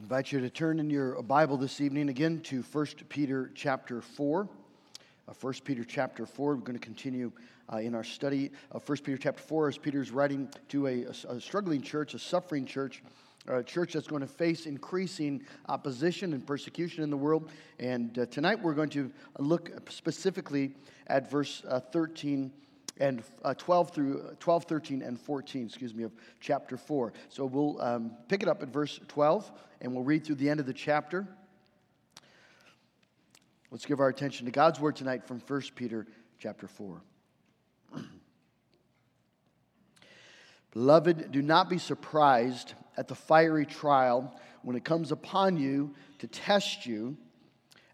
I invite you to turn in your Bible this evening again to 1 Peter chapter 4. Uh, 1 Peter chapter 4, we're going to continue uh, in our study of 1 Peter chapter 4 as Peter's writing to a, a, a struggling church, a suffering church, a church that's going to face increasing opposition and persecution in the world. And uh, tonight we're going to look specifically at verse uh, 13 and uh, 12 through 12, 13, and 14, excuse me, of chapter 4. So we'll um, pick it up at verse 12 and we'll read through the end of the chapter. Let's give our attention to God's word tonight from 1 Peter chapter 4. Beloved, do not be surprised at the fiery trial when it comes upon you to test you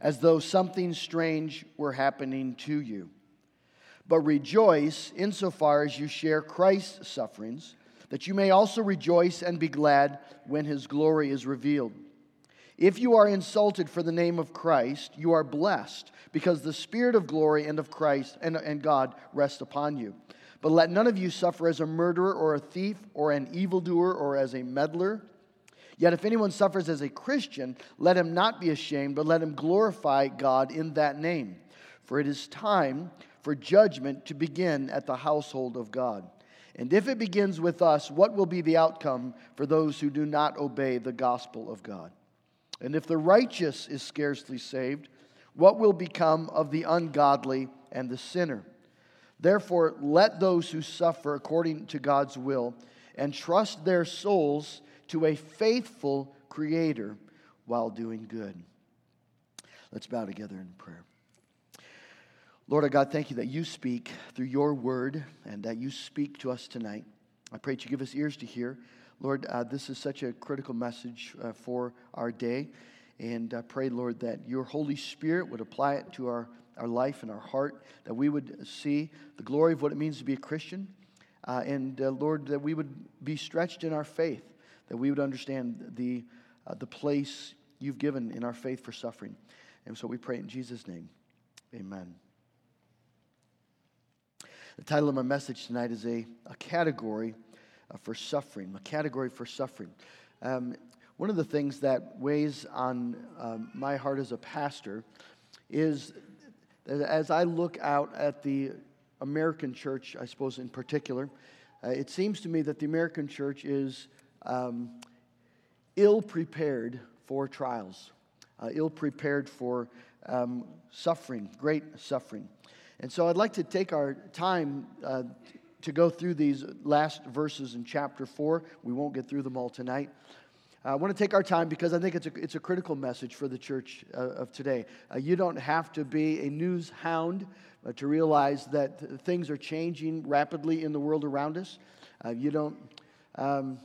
as though something strange were happening to you but rejoice insofar as you share Christ's sufferings, that you may also rejoice and be glad when his glory is revealed. If you are insulted for the name of Christ, you are blessed, because the Spirit of glory and of Christ and, and God rest upon you. But let none of you suffer as a murderer or a thief or an evildoer or as a meddler. Yet if anyone suffers as a Christian, let him not be ashamed, but let him glorify God in that name. For it is time for judgment to begin at the household of God. And if it begins with us, what will be the outcome for those who do not obey the gospel of God? And if the righteous is scarcely saved, what will become of the ungodly and the sinner? Therefore, let those who suffer according to God's will and trust their souls to a faithful Creator while doing good. Let's bow together in prayer. Lord our God, thank you that you speak through your word and that you speak to us tonight. I pray that you give us ears to hear. Lord, uh, this is such a critical message uh, for our day. And I pray, Lord, that your Holy Spirit would apply it to our, our life and our heart, that we would see the glory of what it means to be a Christian. Uh, and uh, Lord, that we would be stretched in our faith, that we would understand the, uh, the place you've given in our faith for suffering. And so we pray in Jesus' name. Amen. The title of my message tonight is a, a category uh, for suffering, a category for suffering. Um, one of the things that weighs on um, my heart as a pastor is that as I look out at the American church, I suppose in particular, uh, it seems to me that the American church is um, ill prepared for trials, uh, ill prepared for um, suffering, great suffering. And so I'd like to take our time uh, to go through these last verses in chapter 4. We won't get through them all tonight. I want to take our time because I think it's a, it's a critical message for the church uh, of today. Uh, you don't have to be a news hound uh, to realize that things are changing rapidly in the world around us. Uh, you don't. Um,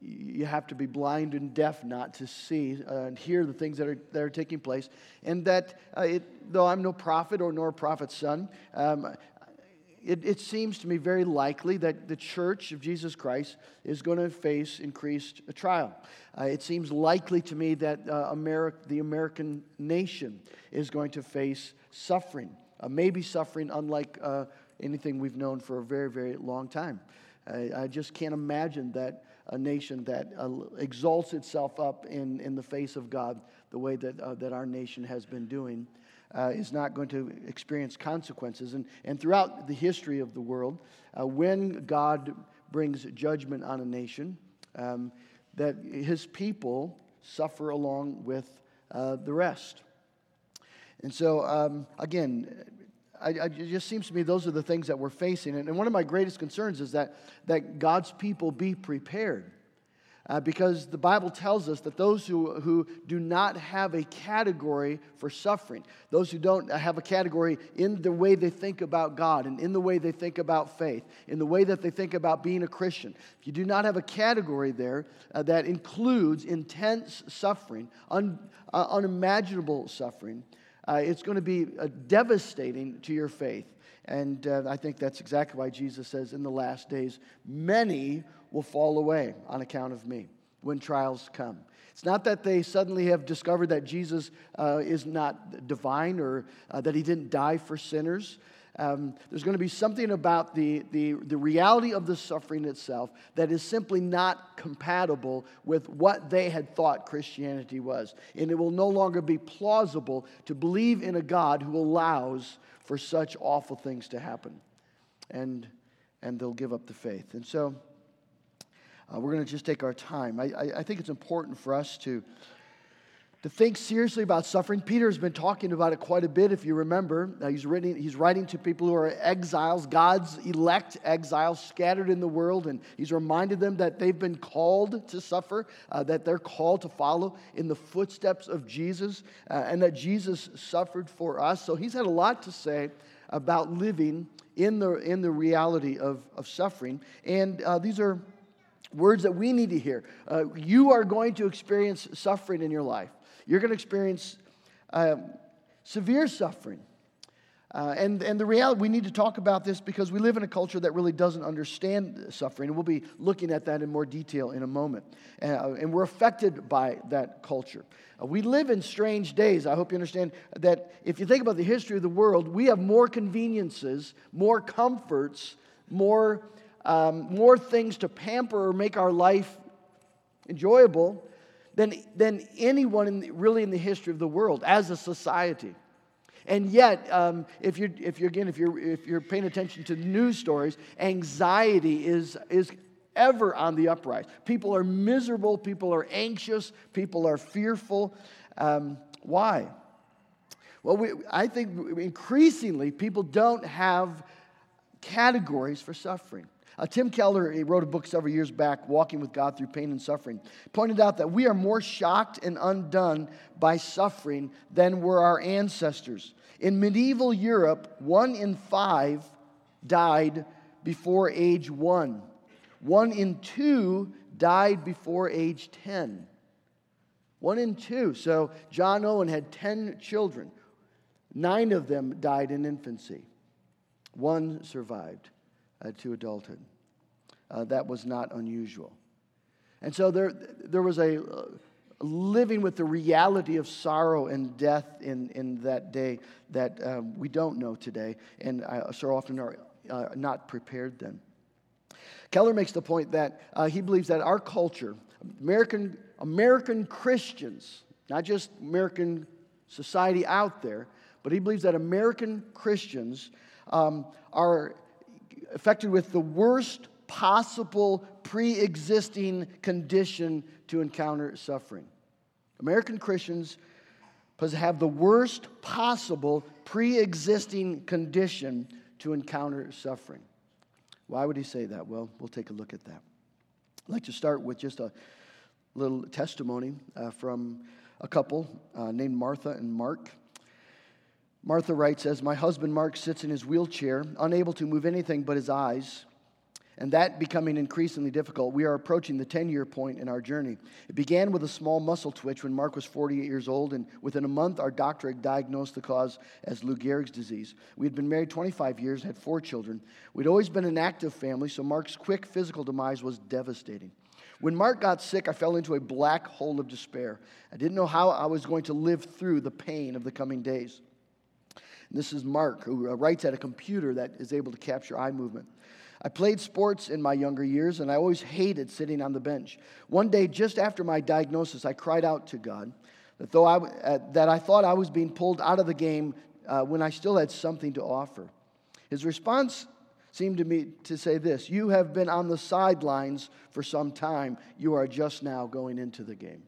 you have to be blind and deaf not to see uh, and hear the things that are, that are taking place. And that, uh, it, though I'm no prophet or nor prophet's son, um, it, it, seems to me very likely that the church of Jesus Christ is going to face increased trial. Uh, it seems likely to me that uh, America, the American nation is going to face suffering, uh, maybe suffering unlike uh, anything we've known for a very, very long time. I just can't imagine that a nation that uh, exalts itself up in, in the face of God the way that, uh, that our nation has been doing. Uh, is not going to experience consequences. And, and throughout the history of the world, uh, when God brings judgment on a nation, um, that his people suffer along with uh, the rest. And so, um, again, I, I, it just seems to me those are the things that we're facing. And, and one of my greatest concerns is that, that God's people be prepared. Uh, because the Bible tells us that those who, who do not have a category for suffering, those who don't have a category in the way they think about God and in the way they think about faith, in the way that they think about being a Christian, if you do not have a category there uh, that includes intense suffering, un, uh, unimaginable suffering, uh, it's going to be uh, devastating to your faith. And uh, I think that's exactly why Jesus says, in the last days, many will fall away on account of me when trials come. It's not that they suddenly have discovered that Jesus uh, is not divine or uh, that he didn't die for sinners. Um, there's going to be something about the, the, the reality of the suffering itself that is simply not compatible with what they had thought Christianity was. And it will no longer be plausible to believe in a God who allows for such awful things to happen. And, and they'll give up the faith. And so uh, we're going to just take our time. I, I, I think it's important for us to to think seriously about suffering. Peter's been talking about it quite a bit, if you remember. Uh, he's, writing, he's writing to people who are exiles, God's elect exiles scattered in the world, and he's reminded them that they've been called to suffer, uh, that they're called to follow in the footsteps of Jesus, uh, and that Jesus suffered for us. So he's had a lot to say about living in the, in the reality of, of suffering. And uh, these are words that we need to hear. Uh, you are going to experience suffering in your life. You're going to experience um, severe suffering. Uh, and, and the reality, we need to talk about this because we live in a culture that really doesn't understand suffering. And we'll be looking at that in more detail in a moment. Uh, and we're affected by that culture. Uh, we live in strange days. I hope you understand that if you think about the history of the world, we have more conveniences, more comforts, more, um, more things to pamper or make our life enjoyable than, than anyone in the, really in the history of the world as a society. And yet, um, if you're, if you're again, if you're, if you're paying attention to news stories, anxiety is, is ever on the uprise. People are miserable, people are anxious, people are fearful. Um, why? Well, we, I think increasingly people don't have categories for suffering. Uh, Tim Keller he wrote a book several years back, Walking with God Through Pain and Suffering, pointed out that we are more shocked and undone by suffering than were our ancestors. In medieval Europe, one in five died before age one, one in two died before age 10. One in two. So John Owen had 10 children. Nine of them died in infancy. One survived uh, to adulthood. Uh, that was not unusual. And so there, there was a uh, living with the reality of sorrow and death in, in that day that um, we don't know today and uh, so often are uh, not prepared then. Keller makes the point that he believes that our culture, American, American Christians, not just American society out there, but he believes that American Christians um, are affected with the worst possible pre existing condition to encounter suffering. American Christians have the worst possible pre existing condition to encounter suffering. Why would he say that? Well, we'll take a look at that. I'd like to start with just a little testimony uh, from a couple uh, named Martha and Mark. Martha writes, As my husband Mark sits in his wheelchair, unable to move anything but his eyes, and that becoming increasingly difficult, we are approaching the 10 year point in our journey. It began with a small muscle twitch when Mark was 48 years old, and within a month, our doctor had diagnosed the cause as Lou Gehrig's disease. We had been married 25 years, had four children. We'd always been an active family, so Mark's quick physical demise was devastating. When Mark got sick, I fell into a black hole of despair. I didn't know how I was going to live through the pain of the coming days. And this is Mark, who uh, writes at a computer that is able to capture eye movement. I played sports in my younger years, and I always hated sitting on the bench. One day, just after my diagnosis, I cried out to God that, though I, uh, that I thought I was being pulled out of the game uh, when I still had something to offer. His response seemed to me to say this You have been on the sidelines for some time, you are just now going into the game.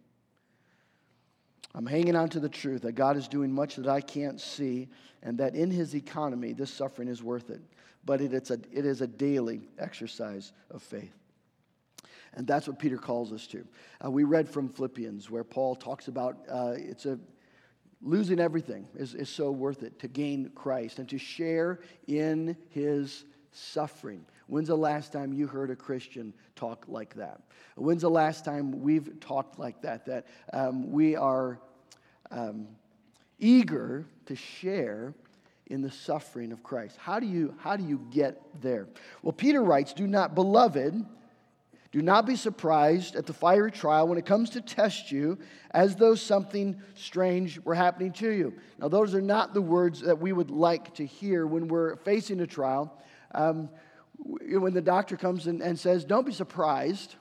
I'm hanging on to the truth that God is doing much that I can't see, and that in His economy, this suffering is worth it. But it, it's a, it is a daily exercise of faith. And that's what Peter calls us to. Uh, we read from Philippians where Paul talks about uh, it's a losing everything is, is so worth it to gain Christ and to share in his suffering. When's the last time you heard a Christian talk like that? When's the last time we've talked like that? That um, we are um, eager to share in the suffering of Christ. How do you, how do you get there? Well, Peter writes, Do not, beloved, Do not be surprised at the fiery trial when it comes to test you as though something strange were happening to you. Now, those are not the words that we would like to hear when we're facing a trial. Um, when the doctor comes and says, Don't be surprised.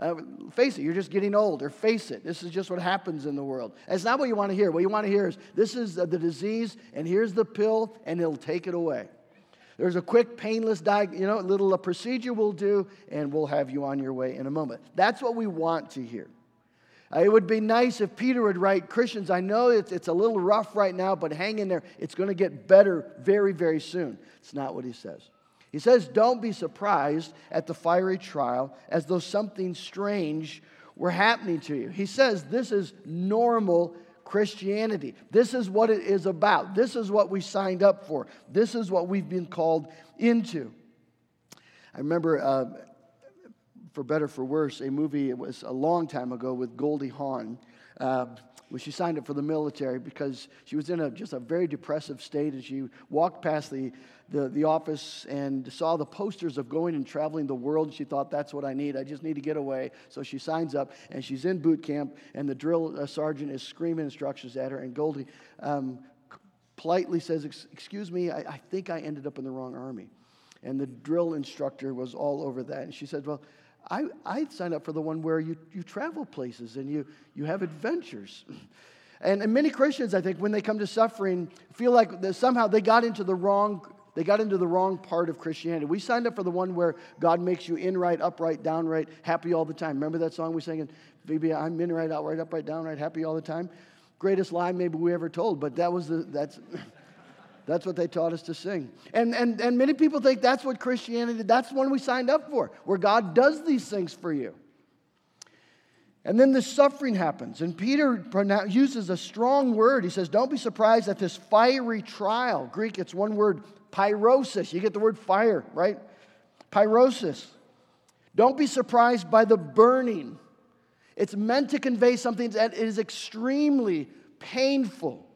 Uh, face it, you're just getting old, or face it, this is just what happens in the world. It's not what you want to hear. What you want to hear is, This is the disease, and here's the pill, and it'll take it away. There's a quick, painless, diag- you know, little procedure we'll do, and we'll have you on your way in a moment. That's what we want to hear. Uh, it would be nice if Peter would write, Christians, I know it's, it's a little rough right now, but hang in there. It's going to get better very, very soon. It's not what he says. He says, Don't be surprised at the fiery trial as though something strange were happening to you. He says, This is normal Christianity. This is what it is about. This is what we signed up for. This is what we've been called into. I remember, uh, for better for worse, a movie, it was a long time ago with Goldie Hawn. Uh, when she signed up for the military because she was in a, just a very depressive state and she walked past the, the, the office and saw the posters of going and traveling the world. She thought, that's what I need. I just need to get away. So she signs up and she's in boot camp and the drill uh, sergeant is screaming instructions at her. And Goldie um, politely says, Excuse me, I, I think I ended up in the wrong army. And the drill instructor was all over that. And she said, Well, I, I'd sign up for the one where you, you travel places and you, you have adventures. And, and many Christians, I think, when they come to suffering, feel like somehow they got into the wrong they got into the wrong part of Christianity. We signed up for the one where God makes you in right, upright, downright, happy all the time. Remember that song we sang in Maybe I'm in right, outright, upright, downright, happy all the time? Greatest lie maybe we ever told, but that was the that's that's what they taught us to sing. And, and, and many people think that's what Christianity, that's one we signed up for, where God does these things for you. And then the suffering happens. And Peter uses a strong word. He says, Don't be surprised at this fiery trial. Greek, it's one word, pyrosis. You get the word fire, right? Pyrosis. Don't be surprised by the burning. It's meant to convey something that is extremely painful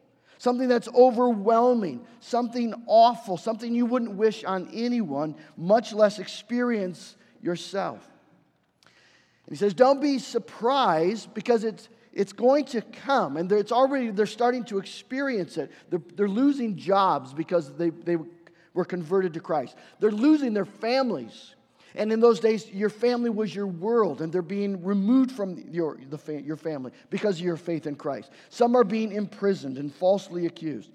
something that's overwhelming, something awful, something you wouldn't wish on anyone, much less experience yourself. And he says, Don't be surprised because it's, it's going to come. And it's already, they're starting to experience it. They're, they're losing jobs because they, they were converted to Christ, they're losing their families. And in those days, your family was your world, and they're being removed from your, the, your family because of your faith in Christ. Some are being imprisoned and falsely accused.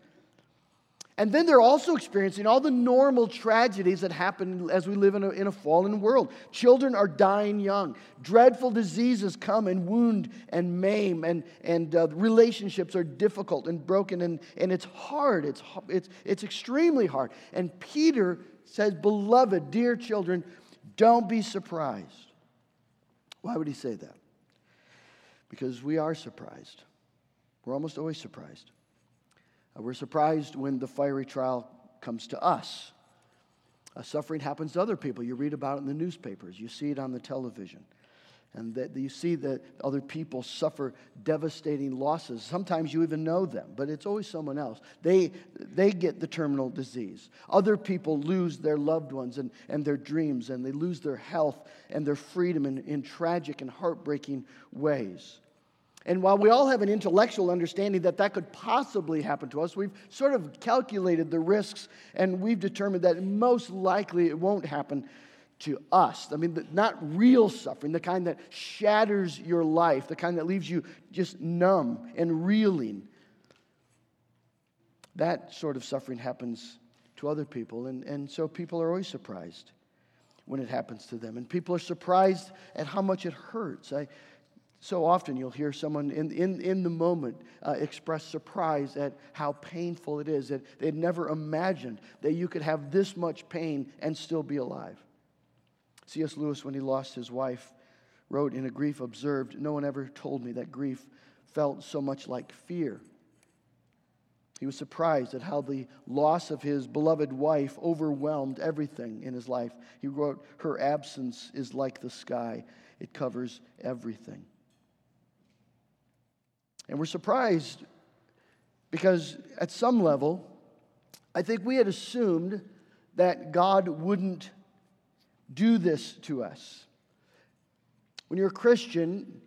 And then they're also experiencing all the normal tragedies that happen as we live in a, in a fallen world. Children are dying young. Dreadful diseases come and wound and maim, and, and uh, relationships are difficult and broken, and, and it's hard. It's, it's, it's extremely hard. And Peter says, Beloved, dear children, don't be surprised. Why would he say that? Because we are surprised. We're almost always surprised. Uh, we're surprised when the fiery trial comes to us. Uh, suffering happens to other people. You read about it in the newspapers, you see it on the television and that you see that other people suffer devastating losses. Sometimes you even know them, but it's always someone else. They, they get the terminal disease. Other people lose their loved ones and, and their dreams, and they lose their health and their freedom in, in tragic and heartbreaking ways. And while we all have an intellectual understanding that that could possibly happen to us, we've sort of calculated the risks and we've determined that most likely it won't happen to us. I mean, not real suffering, the kind that shatters your life, the kind that leaves you just numb and reeling. That sort of suffering happens to other people, and, and so people are always surprised when it happens to them. And people are surprised at how much it hurts. I, so often you'll hear someone in, in, in the moment uh, express surprise at how painful it is, that they'd never imagined that you could have this much pain and still be alive. C.S. Lewis, when he lost his wife, wrote, In a grief observed, no one ever told me that grief felt so much like fear. He was surprised at how the loss of his beloved wife overwhelmed everything in his life. He wrote, Her absence is like the sky, it covers everything. And we're surprised because, at some level, I think we had assumed that God wouldn't do this to us. When you're a Christian,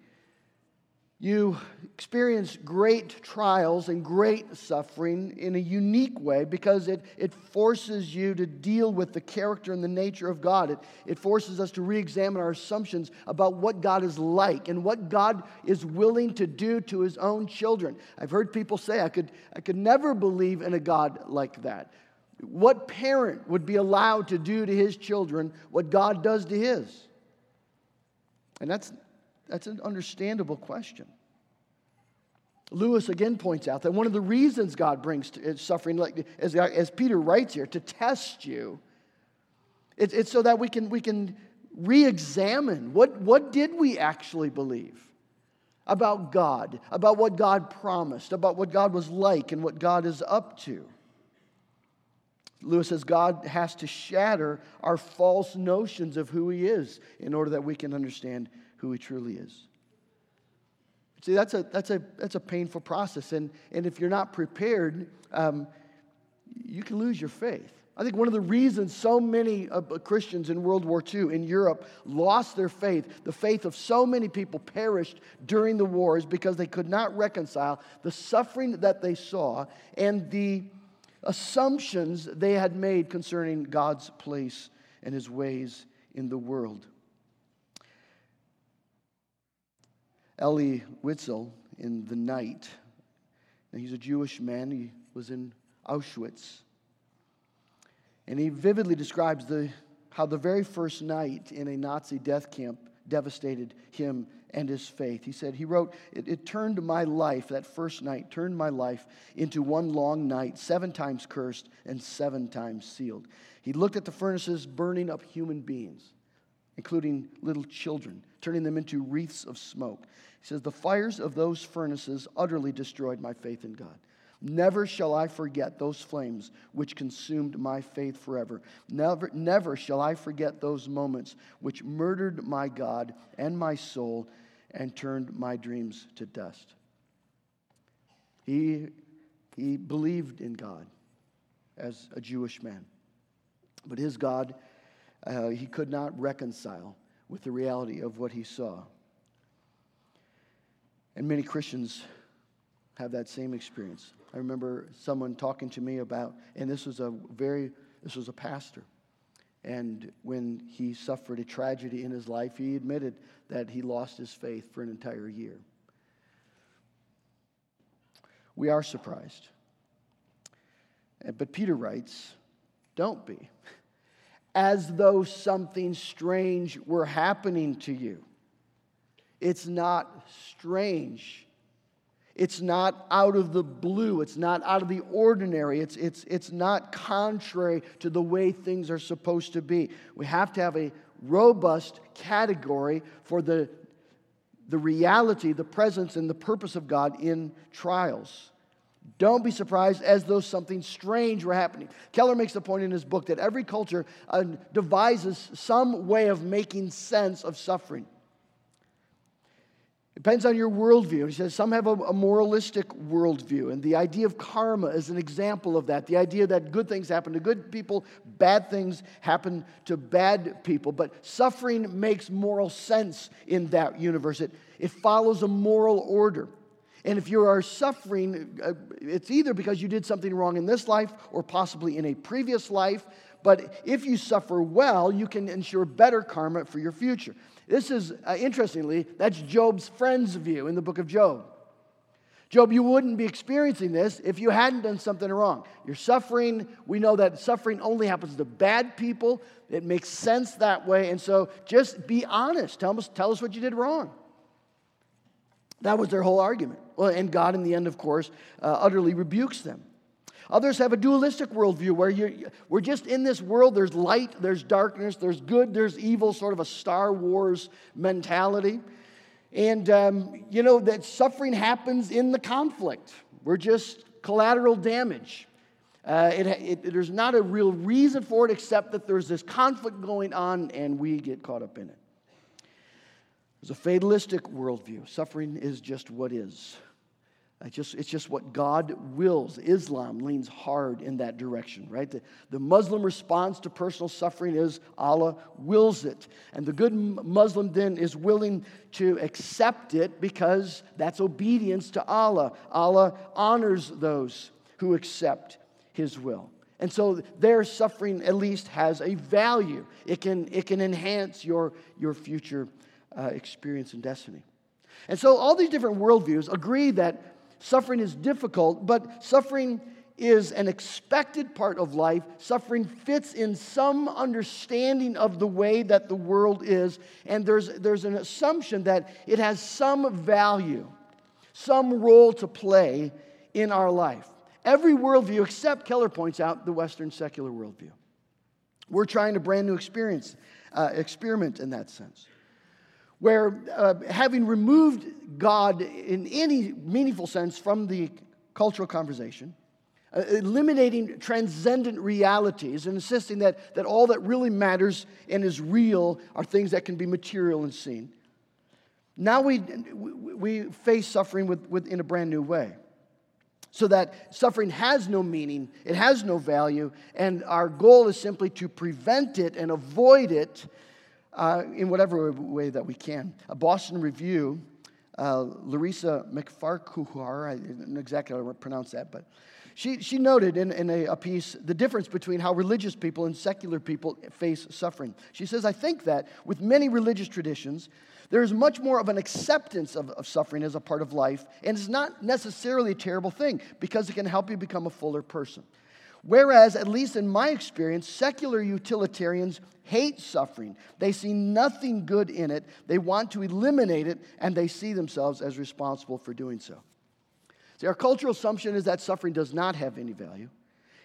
you experience great trials and great suffering in a unique way because it, it forces you to deal with the character and the nature of God. It, it forces us to re examine our assumptions about what God is like and what God is willing to do to his own children. I've heard people say, I could, I could never believe in a God like that. What parent would be allowed to do to his children what God does to his? And that's that's an understandable question. Lewis again points out that one of the reasons God brings uh, suffering, like as, as Peter writes here, to test you, it's, so that we can, we can re examine what, what did we actually believe about God, about what God promised, about what God was like, and what God is up to. Lewis says God has to shatter our false notions of who He is in order that we can understand who he truly is. See, that's a, that's a, that's a painful process. And, and if you're not prepared, um, you can lose your faith. I think one of the reasons so many uh, Christians in World War II in Europe lost their faith, the faith of so many people perished during the war, is because they could not reconcile the suffering that they saw and the assumptions they had made concerning God's place and his ways in the world. Elie Wiesel in The Night. Now, he's a Jewish man, he was in Auschwitz. And he vividly describes the, how the very first night in a Nazi death camp devastated him and his faith. He said, he wrote, it, it, turned my life, that first night, turned my life into one long night, seven times cursed and seven times sealed. He looked at the furnaces burning up human beings, including little children, turning them into wreaths of smoke. He says, The fires of those furnaces utterly destroyed my faith in God. Never shall I forget those flames which consumed my faith forever. Never, never shall I forget those moments which murdered my God and my soul and turned my dreams to dust. He, he believed in God as a Jewish man, but his God uh, he could not reconcile with the reality of what he saw. And many Christians have that same experience. I remember someone talking to me about, and this was a very, this was a pastor. And when he suffered a tragedy in his life, he admitted that he lost his faith for an entire year. We are surprised. But Peter writes, don't be, as though something strange were happening to you. It's not strange. It's not out of the blue. It's not out of the ordinary. It's, it's, it's not contrary to the way things are supposed to be. We have to have a robust category for the, the reality, the presence, and the purpose of God in trials. Don't be surprised as though something strange were happening. Keller makes the point in his book that every culture uh, devises some way of making sense of suffering. It Depends on your worldview. He says some have a, a, moralistic worldview, and the idea of karma is an example of that. The idea that good things happen to good people, bad things happen to bad people. But suffering makes moral sense in that universe, it, it follows a moral order. And if you are suffering, uh, it's either because you did something wrong in this life or possibly in a previous life. But if you suffer well, you can ensure better karma for your future. This is, uh, interestingly, that's Job's friend's view in the book of Job. Job, you wouldn't be experiencing this if you hadn't done something wrong. You're suffering. We know that suffering only happens to bad people. It makes sense that way. And so just be honest. Tell us, tell us what you did wrong. That was their whole argument. Well, and God, in the end, of course, uh, utterly rebukes them. Others have a dualistic worldview where you we're just in this world. There's light, there's darkness, there's good, there's evil, sort of a Star Wars mentality. And, um, you know, that suffering happens in the conflict. We're just collateral damage. Uh, it, it, there's not a real reason for it except that there's this conflict going on and we get caught up in it. There's a fatalistic worldview. Suffering is just what is. It's just, it's just what God wills. Islam leans hard in that direction, right? The, the Muslim response to personal suffering is Allah wills it. And the good Muslim then is willing to accept it because that's obedience to Allah. Allah honors those who accept His will. And so their suffering at least has a value, it can, it can enhance your, your future uh, experience and destiny. And so all these different worldviews agree that Suffering is difficult, but suffering is an expected part of life. Suffering fits in some understanding of the way that the world is, and there's, there's an assumption that it has some value, some role to play in our life. Every worldview, except Keller points out, the Western secular worldview. We're trying a brand new experience, uh, experiment in that sense where uh, having removed God in any meaningful sense from the cultural conversation, uh, eliminating transcendent realities and insisting that, that all that really matters and is real are things that can be material and seen. Now we, we face suffering with, with, in a brand new way. So that suffering has no meaning, it has no value, and our goal is simply to prevent it and avoid it uh, in whatever way that we can. A Boston Review, uh, Larissa MacFarquhar, I don't exactly how to pronounce that, but she, she noted in, in a, a, piece the difference between how religious people and secular people face suffering. She says, I think that with many religious traditions, there is much more of an acceptance of, of suffering as a part of life, and it's not necessarily a terrible thing because it can help you become a fuller person. Whereas, at least in my experience, secular utilitarians hate suffering. They see nothing good in it, they want to eliminate it, and they see themselves as responsible for doing so. See, our cultural assumption is that suffering does not have any value.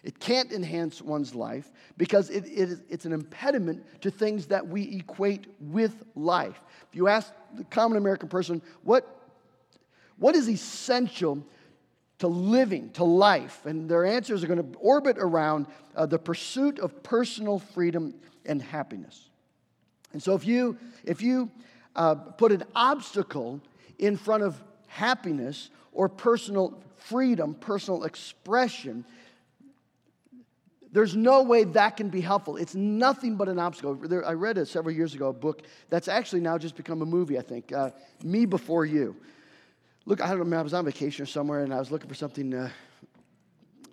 It can't enhance one's life because it, it, it's an impediment to things that we equate with life. If you ask the common American person, what, what is essential to living, to life. And their answers are going to orbit around uh, the pursuit of personal freedom and happiness. And so if you, if you uh, put an obstacle in front of happiness or personal freedom, personal expression, there's no way that can be helpful. It's nothing but an obstacle. There, I read it several years ago, a book that's actually now just become a movie, I think, uh, Me Before You look, I don't know, I was on vacation or somewhere and I was looking for something uh,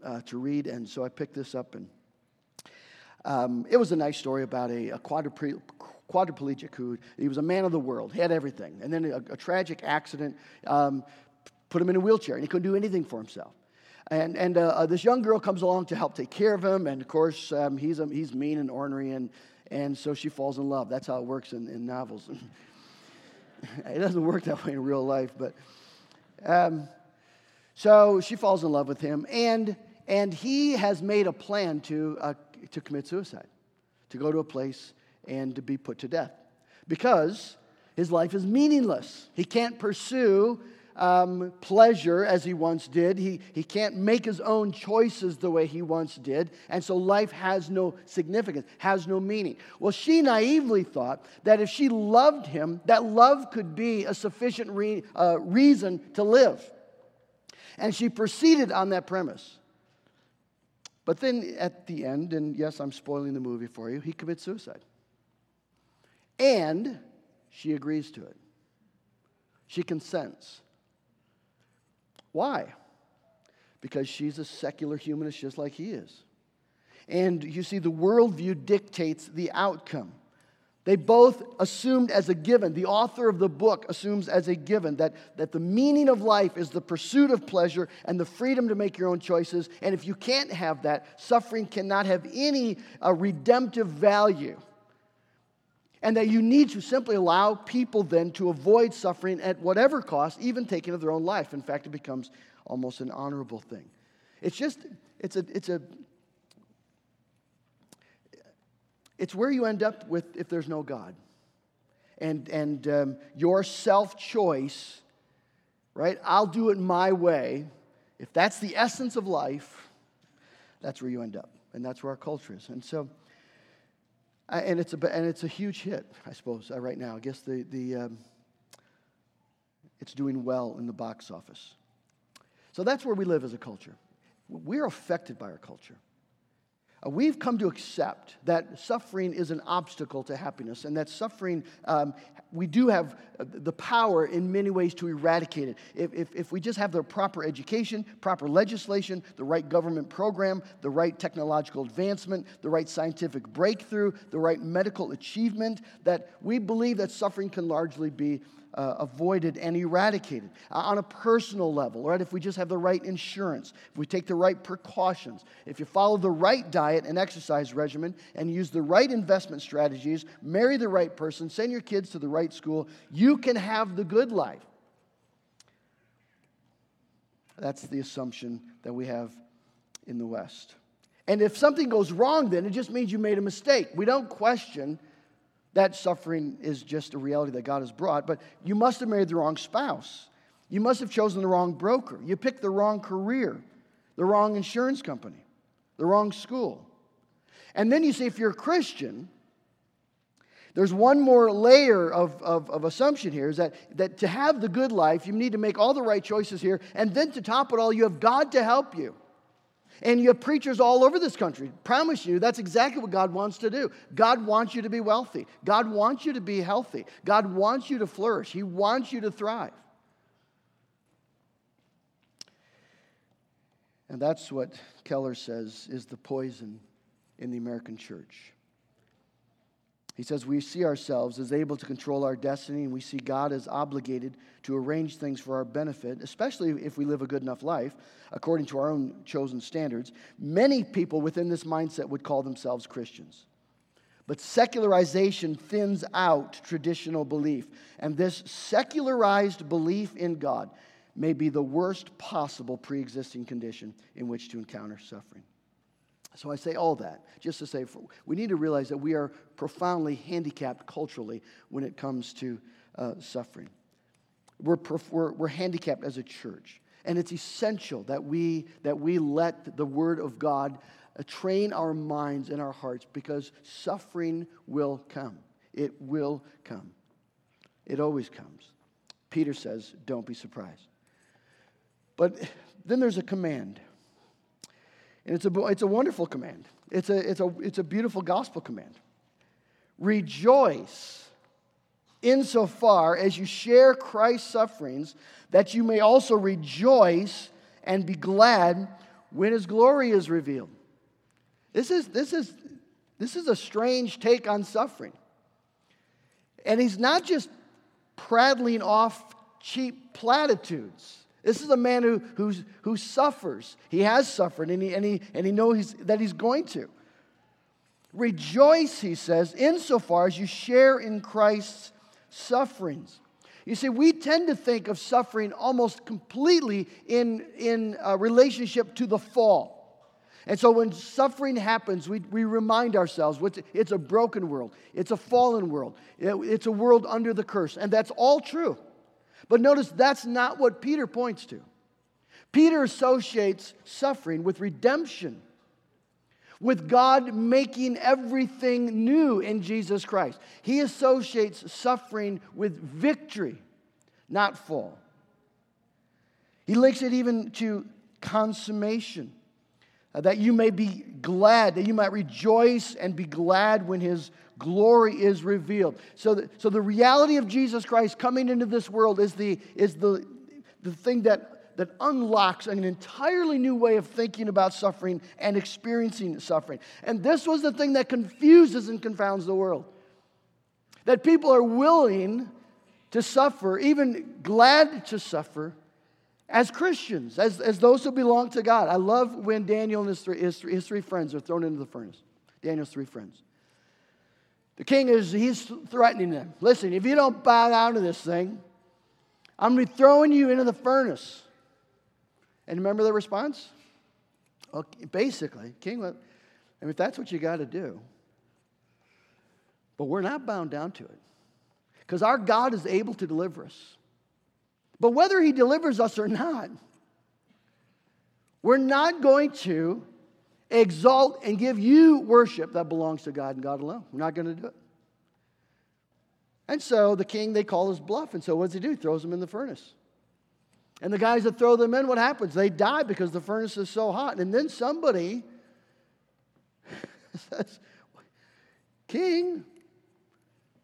uh, to read, and so I picked this up, and um, it was a nice story about a, a quadriplegic who he was a man of the world, he had everything, and then a, a tragic accident um, put him in a wheelchair, and he couldn't do anything for himself. And, and uh, uh this young girl comes along to help take care of him, and of course, um, he's, he's mean and ornery, and, and so she falls in love. That's how it works in, in novels. it doesn't work that way in real life, but um, so she falls in love with him, and, and he has made a plan to, uh, to commit suicide, to go to a place and to be put to death because his life is meaningless. He can't pursue um, pleasure as he once did. He, he can't make his own choices the way he once did. And so life has no significance, has no meaning. Well, she naively thought that if she loved him, that love could be a sufficient re, uh, reason to live. And she proceeded on that premise. But then at the end, and yes, I'm spoiling the movie for you, he commits suicide. And she agrees to it. She consents. Why? Because she's a secular humanist just like he is. And you see, the worldview dictates the outcome. They both assumed as a given, the author of the book assumes as a given that, that the meaning of life is the pursuit of pleasure and the freedom to make your own choices. And if you can't have that, suffering cannot have any uh, redemptive value and that you need to simply allow people then to avoid suffering at whatever cost, even taking of their own life. In fact, it becomes almost an honorable thing. It's just, it's a, it's a, it's where you end up with if there's no God. And, and um, your self choice, right? I'll do it my way. If that's the essence of life, that's where you end up. And that's where our culture is. And so, and it's a and it's a huge hit, I suppose, uh, right now. I guess the the um, it's doing well in the box office. So that's where we live as a culture. We're affected by our culture. Uh, we've come to accept that suffering is an obstacle to happiness and that suffering, um, we do have uh, the power in many ways to eradicate it. If, if, if, we just have the proper education, proper legislation, the right government program, the right technological advancement, the right scientific breakthrough, the right medical achievement, that we believe that suffering can largely be uh, avoided and eradicated uh, on a personal level, right? If we just have the right insurance, if we take the right precautions, if you follow the right diet and exercise regimen and use the right investment strategies, marry the right person, send your kids to the right school, you can have the good life. That's the assumption that we have in the West. And if something goes wrong, then it just means you made a mistake. We don't question that suffering is just a reality that God has brought, but you must have married the wrong spouse. You must have chosen the wrong broker. You picked the wrong career, the wrong insurance company, the wrong school. And then you see, if you're a Christian, there's one more layer of, of, of, assumption here is that, that to have the good life, you need to make all the right choices here. And then to top it all, you have God to help you. And you have preachers all over this country. Promise you, that's exactly what God wants to do. God wants you to be wealthy. God wants you to be healthy. God wants you to flourish. He wants you to thrive. And that's what Keller says is the poison in the American church. He says, We see ourselves as able to control our destiny, and we see God as obligated to arrange things for our benefit, especially if we live a good enough life according to our own chosen standards. Many people within this mindset would call themselves Christians. But secularization thins out traditional belief, and this secularized belief in God may be the worst possible pre existing condition in which to encounter suffering. So I say all that just to say we need to realize that we are profoundly handicapped culturally when it comes to uh, suffering. We're, we're, we're handicapped as a church. And it's essential that we, that we let the Word of God uh, train our minds and our hearts because suffering will come. It will come. It always comes. Peter says, don't be surprised. But then there's a command. And it's a, it's a wonderful command. It's a, it's, a, it's a beautiful gospel command. Rejoice insofar as you share Christ's sufferings, that you may also rejoice and be glad when his glory is revealed. This is, this is, this is a strange take on suffering. And he's not just prattling off cheap platitudes. This is a man who, who's, who suffers. He has suffered, and he, and he, and he knows that he's going to. Rejoice, he says, insofar as you share in Christ's sufferings. You see, we tend to think of suffering almost completely in, in uh, relationship to the fall. And so when suffering happens, we, we remind ourselves it's a broken world, it's a fallen world, it's a world under the curse. And that's all true. But notice that's not what Peter points to. Peter associates suffering with redemption, with God making everything new in Jesus Christ. He associates suffering with victory, not fall. He links it even to consummation, uh, that you may be glad, that you might rejoice and be glad when his glory is revealed. So, the, so the reality of Jesus Christ coming into this world is the, is the, the thing that, that unlocks an entirely new way of thinking about suffering and experiencing suffering. And this was the thing that confuses and confounds the world. That people are willing to suffer, even glad to suffer, as Christians, as, as those who belong to God. I love when Daniel and his three, his, his three friends are thrown into the furnace. Daniel's three friends. The king is, he's threatening them. Listen, if you don't bow down to this thing, I'm going to be throwing you into the furnace. And remember the response? Basically, king, I mean, if that's what you got to do, but we're not bound down to it because our God is able to deliver us. But whether he delivers us or not, we're not going to exalt and give you worship that belongs to God and God alone. We're not going to do it. And so the king, they call his bluff. And so what does he do? He throws them in the furnace. And the guys that throw them in, what happens? They die because the furnace is so hot. And then somebody says, King,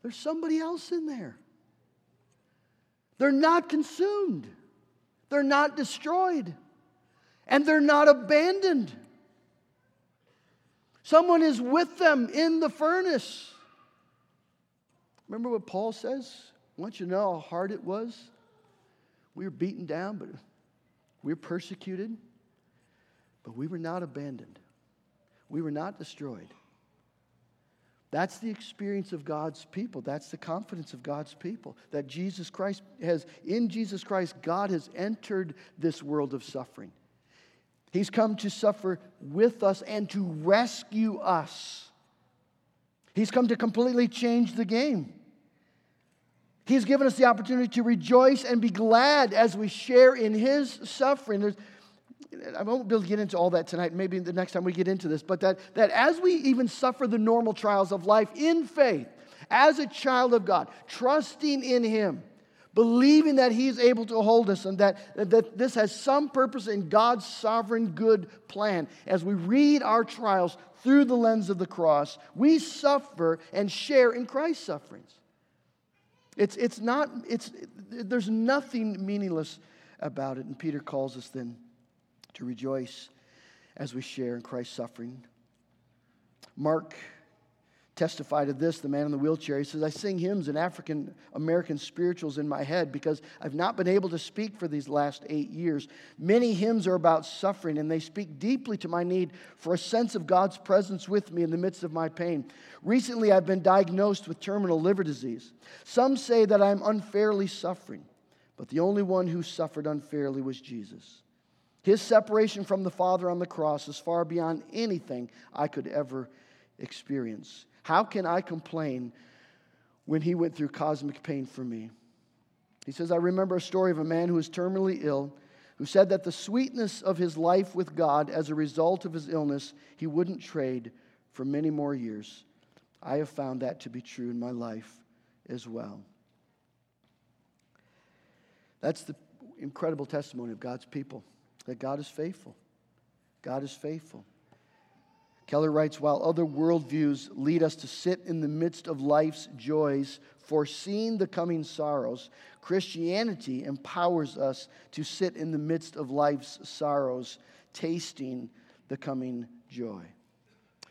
there's somebody else in there. They're not consumed, they're not destroyed, and they're not abandoned. Someone is with them in the furnace. Remember what Paul says? Want you to know how hard it was. We were beaten down, but we were persecuted, but we were not abandoned. We were not destroyed. That's the experience of God's people. That's the confidence of God's people. That Jesus Christ has, in Jesus Christ, God has entered this world of suffering. He's come to suffer with us and to rescue us. He's come to completely change the game. He's given us the opportunity to rejoice and be glad as we share in His suffering. There's, I won't be able to get into all that tonight, maybe the next time we get into this, but that, that as we even suffer the normal trials of life in faith, as a child of God, trusting in Him, believing that He's able to hold us and that, that this has some purpose in God's sovereign good plan. As we read our trials through the lens of the cross, we suffer and share in Christ's sufferings. It's, it's not, it's, there's nothing meaningless about it. And Peter calls us then to rejoice as we share in Christ's suffering. Mark testified to this, the man in the wheelchair. He says, I sing hymns and African American spirituals in my head because I've not been able to speak for these last eight years. Many hymns are about suffering, and they speak deeply to my need for a sense of God's presence with me in the midst of my pain. Recently, I've been diagnosed with terminal liver disease. Some say that I'm unfairly suffering, but the only one who suffered unfairly was Jesus. His separation from the Father on the cross is far beyond anything I could ever experience. How can I complain when he went through cosmic pain for me? He says, I remember a story of a man who was terminally ill who said that the sweetness of his life with God as a result of his illness he wouldn't trade for many more years. I have found that to be true in my life as well. That's the incredible testimony of God's people that God is faithful. God is faithful. Keller writes While other worldviews lead us to sit in the midst of life's joys, foreseeing the coming sorrows, Christianity empowers us to sit in the midst of life's sorrows, tasting the coming joy.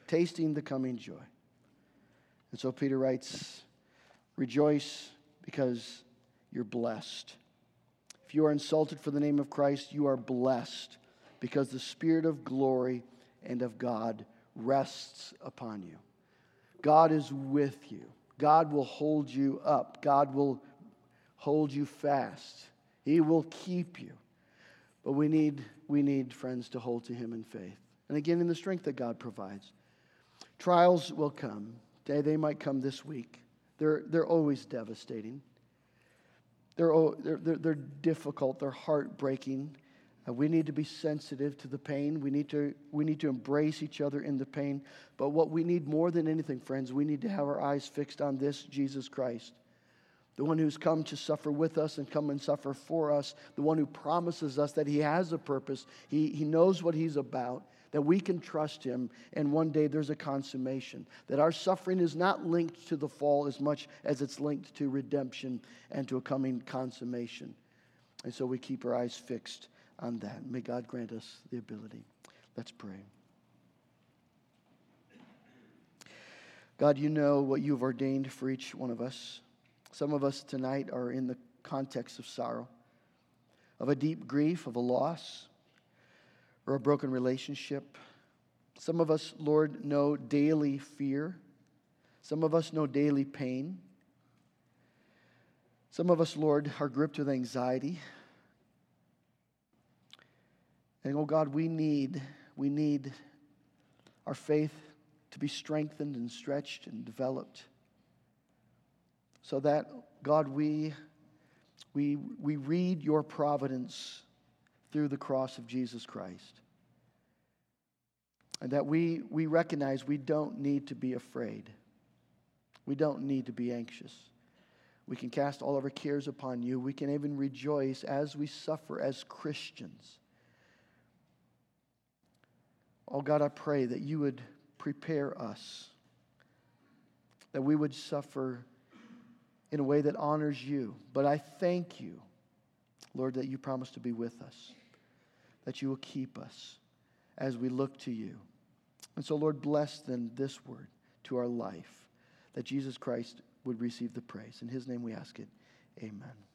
Tasting the coming joy. And so Peter writes Rejoice because you're blessed. If you are insulted for the name of Christ, you are blessed because the Spirit of glory and of God rests upon you. God is with you. God will hold you up. God will hold you fast. He will keep you. But we need, we need friends to hold to Him in faith. And again, in the strength that God provides. Trials will come. They, they might come this week. They're, they're always devastating. They're, they're, they're, difficult. They're heartbreaking. Uh, we need to be sensitive to the pain. We need, to, we need to embrace each other in the pain. But what we need more than anything, friends, we need to have our eyes fixed on this Jesus Christ, the one who's come to suffer with us and come and suffer for us, the one who promises us that he has a purpose, he, he knows what he's about, that we can trust him, and one day there's a consummation. That our suffering is not linked to the fall as much as it's linked to redemption and to a coming consummation. And so we keep our eyes fixed on that. May God grant us the ability. Let's pray. God, you know what you've ordained for each one of us. Some of us tonight are in the context of sorrow, of a deep grief, of a loss, or a broken relationship. Some of us, Lord, know daily fear. Some of us know daily pain. Some of us, Lord, are gripped with anxiety. Oh God, we need, we need our faith to be strengthened and stretched and developed. So that, God, we, we, we read your providence through the cross of Jesus Christ. And that we, we recognize we don't need to be afraid. We don't need to be anxious. We can cast all of our cares upon you. We can even rejoice as we suffer as Christians. Oh God, I pray that you would prepare us, that we would suffer in a way that honors you. But I thank you, Lord, that you promise to be with us, that you will keep us as we look to you. And so, Lord, bless then this word to our life, that Jesus Christ would receive the praise. In his name we ask it. Amen.